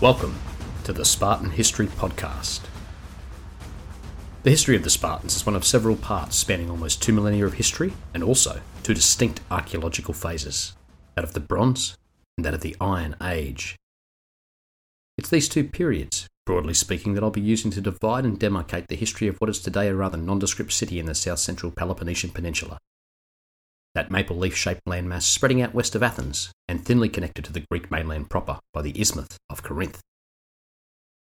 Welcome to the Spartan History Podcast. The history of the Spartans is one of several parts spanning almost two millennia of history and also two distinct archaeological phases that of the Bronze and that of the Iron Age. It's these two periods, broadly speaking, that I'll be using to divide and demarcate the history of what is today a rather nondescript city in the south central Peloponnesian Peninsula. That maple leaf shaped landmass spreading out west of Athens and thinly connected to the Greek mainland proper by the isthmus of Corinth.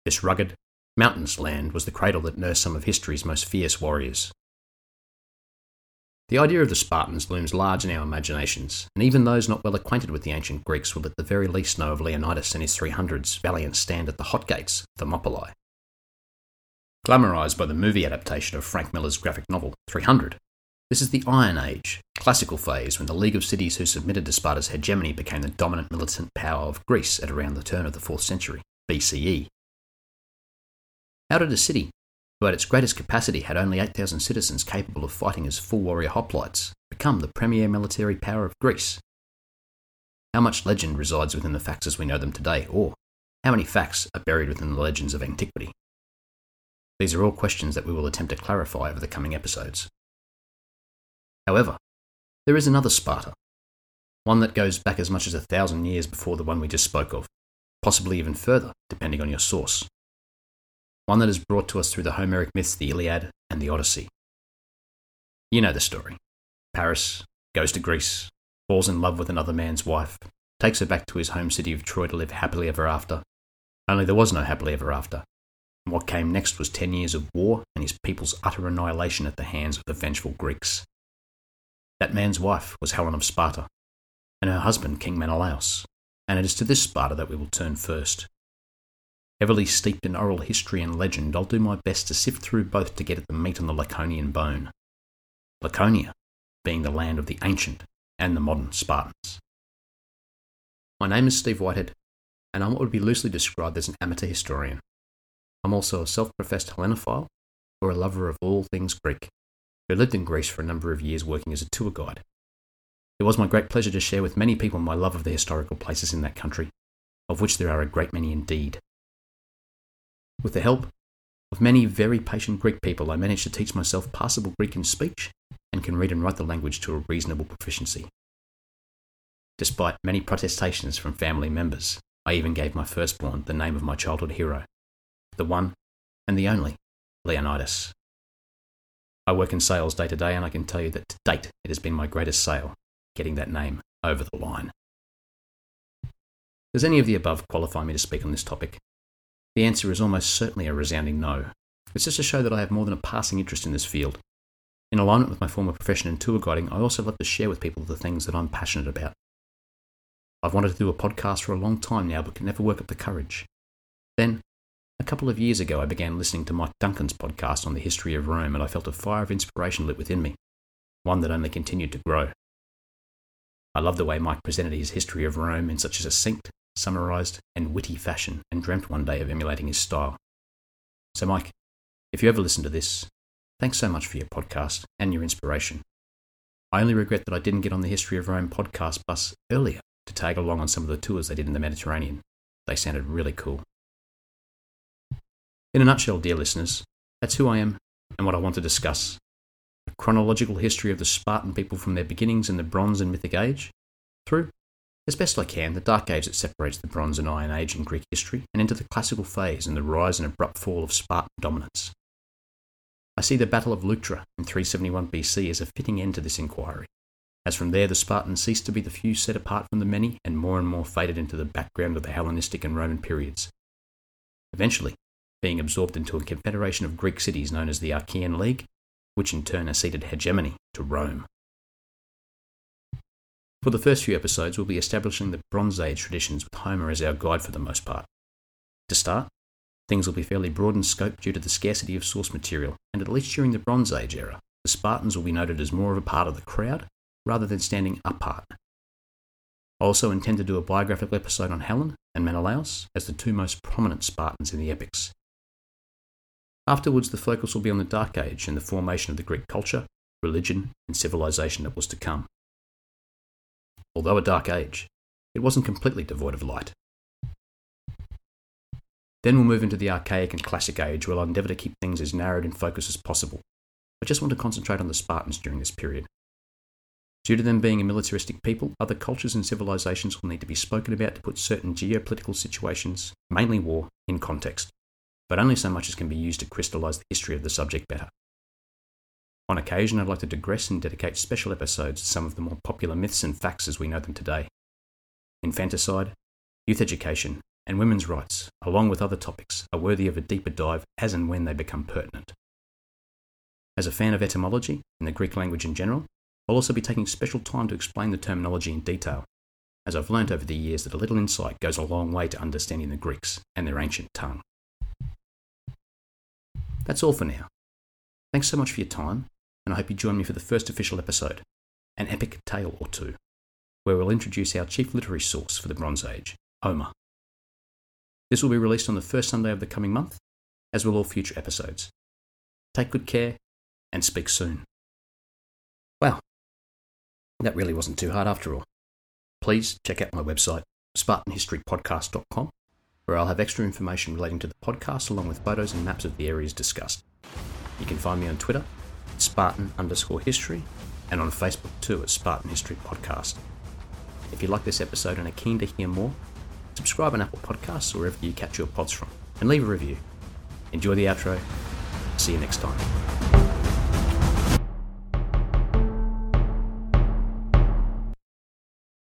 This rugged, mountainous land was the cradle that nursed some of history's most fierce warriors. The idea of the Spartans looms large in our imaginations, and even those not well acquainted with the ancient Greeks will at the very least know of Leonidas and his 300's valiant stand at the hot gates, Thermopylae. Glamorised by the movie adaptation of Frank Miller's graphic novel, 300, this is the Iron Age, classical phase when the League of Cities who submitted to Sparta's hegemony became the dominant militant power of Greece at around the turn of the 4th century, BCE. How did a city who at its greatest capacity had only 8,000 citizens capable of fighting as full warrior hoplites, become the premier military power of Greece? How much legend resides within the facts as we know them today, or how many facts are buried within the legends of antiquity? These are all questions that we will attempt to clarify over the coming episodes. However, there is another Sparta, one that goes back as much as a thousand years before the one we just spoke of, possibly even further, depending on your source one that is brought to us through the Homeric myths, the Iliad and the Odyssey. You know the story. Paris goes to Greece, falls in love with another man's wife, takes her back to his home city of Troy to live happily ever after. Only there was no happily ever after. And what came next was ten years of war and his people's utter annihilation at the hands of the vengeful Greeks. That man's wife was Helen of Sparta, and her husband King Menelaus, and it is to this Sparta that we will turn first. Heavily steeped in oral history and legend, I'll do my best to sift through both to get at the meat on the Laconian bone. Laconia being the land of the ancient and the modern Spartans. My name is Steve Whitehead, and I'm what would be loosely described as an amateur historian. I'm also a self professed Hellenophile, or a lover of all things Greek, who lived in Greece for a number of years working as a tour guide. It was my great pleasure to share with many people my love of the historical places in that country, of which there are a great many indeed. With the help of many very patient Greek people, I managed to teach myself passable Greek in speech and can read and write the language to a reasonable proficiency. Despite many protestations from family members, I even gave my firstborn the name of my childhood hero, the one and the only Leonidas. I work in sales day to day, and I can tell you that to date it has been my greatest sale, getting that name over the line. Does any of the above qualify me to speak on this topic? The answer is almost certainly a resounding no. It's just to show that I have more than a passing interest in this field. In alignment with my former profession in tour guiding, I also love to share with people the things that I'm passionate about. I've wanted to do a podcast for a long time now, but could never work up the courage. Then, a couple of years ago, I began listening to Mike Duncan's podcast on the history of Rome, and I felt a fire of inspiration lit within me, one that only continued to grow. I love the way Mike presented his history of Rome in such a succinct summarised, and witty fashion, and dreamt one day of emulating his style. So, Mike, if you ever listen to this, thanks so much for your podcast and your inspiration. I only regret that I didn't get on the History of Rome podcast bus earlier to tag along on some of the tours they did in the Mediterranean. They sounded really cool. In a nutshell, dear listeners, that's who I am and what I want to discuss. A chronological history of the Spartan people from their beginnings in the Bronze and Mythic Age through as best I can, the dark age that separates the Bronze and Iron Age in Greek history, and into the classical phase and the rise and abrupt fall of Spartan dominance. I see the Battle of Leuctra in 371 BC as a fitting end to this inquiry, as from there the Spartans ceased to be the few set apart from the many and more and more faded into the background of the Hellenistic and Roman periods. Eventually, being absorbed into a confederation of Greek cities known as the Achaean League, which in turn acceded hegemony to Rome. For the first few episodes, we'll be establishing the Bronze Age traditions with Homer as our guide for the most part. To start, things will be fairly broad in scope due to the scarcity of source material, and at least during the Bronze Age era, the Spartans will be noted as more of a part of the crowd rather than standing apart. I also intend to do a biographical episode on Helen and Menelaus as the two most prominent Spartans in the epics. Afterwards, the focus will be on the Dark Age and the formation of the Greek culture, religion, and civilization that was to come. Although a dark age, it wasn't completely devoid of light. Then we'll move into the archaic and classic age where I'll endeavour to keep things as narrowed in focus as possible. I just want to concentrate on the Spartans during this period. Due to them being a militaristic people, other cultures and civilizations will need to be spoken about to put certain geopolitical situations, mainly war, in context, but only so much as can be used to crystallise the history of the subject better. On occasion, I'd like to digress and dedicate special episodes to some of the more popular myths and facts as we know them today. Infanticide, youth education, and women's rights, along with other topics, are worthy of a deeper dive as and when they become pertinent. As a fan of etymology and the Greek language in general, I'll also be taking special time to explain the terminology in detail, as I've learnt over the years that a little insight goes a long way to understanding the Greeks and their ancient tongue. That's all for now. Thanks so much for your time, and I hope you join me for the first official episode, an epic tale or two, where we'll introduce our chief literary source for the Bronze Age, Homer. This will be released on the first Sunday of the coming month, as will all future episodes. Take good care and speak soon. Well, that really wasn't too hard after all. Please check out my website, SpartanHistoryPodcast.com, where I'll have extra information relating to the podcast along with photos and maps of the areas discussed. You can find me on Twitter Spartan underscore history, and on Facebook too at Spartan History Podcast. If you like this episode and are keen to hear more, subscribe on Apple Podcasts or wherever you catch your pods from, and leave a review. Enjoy the outro. See you next time.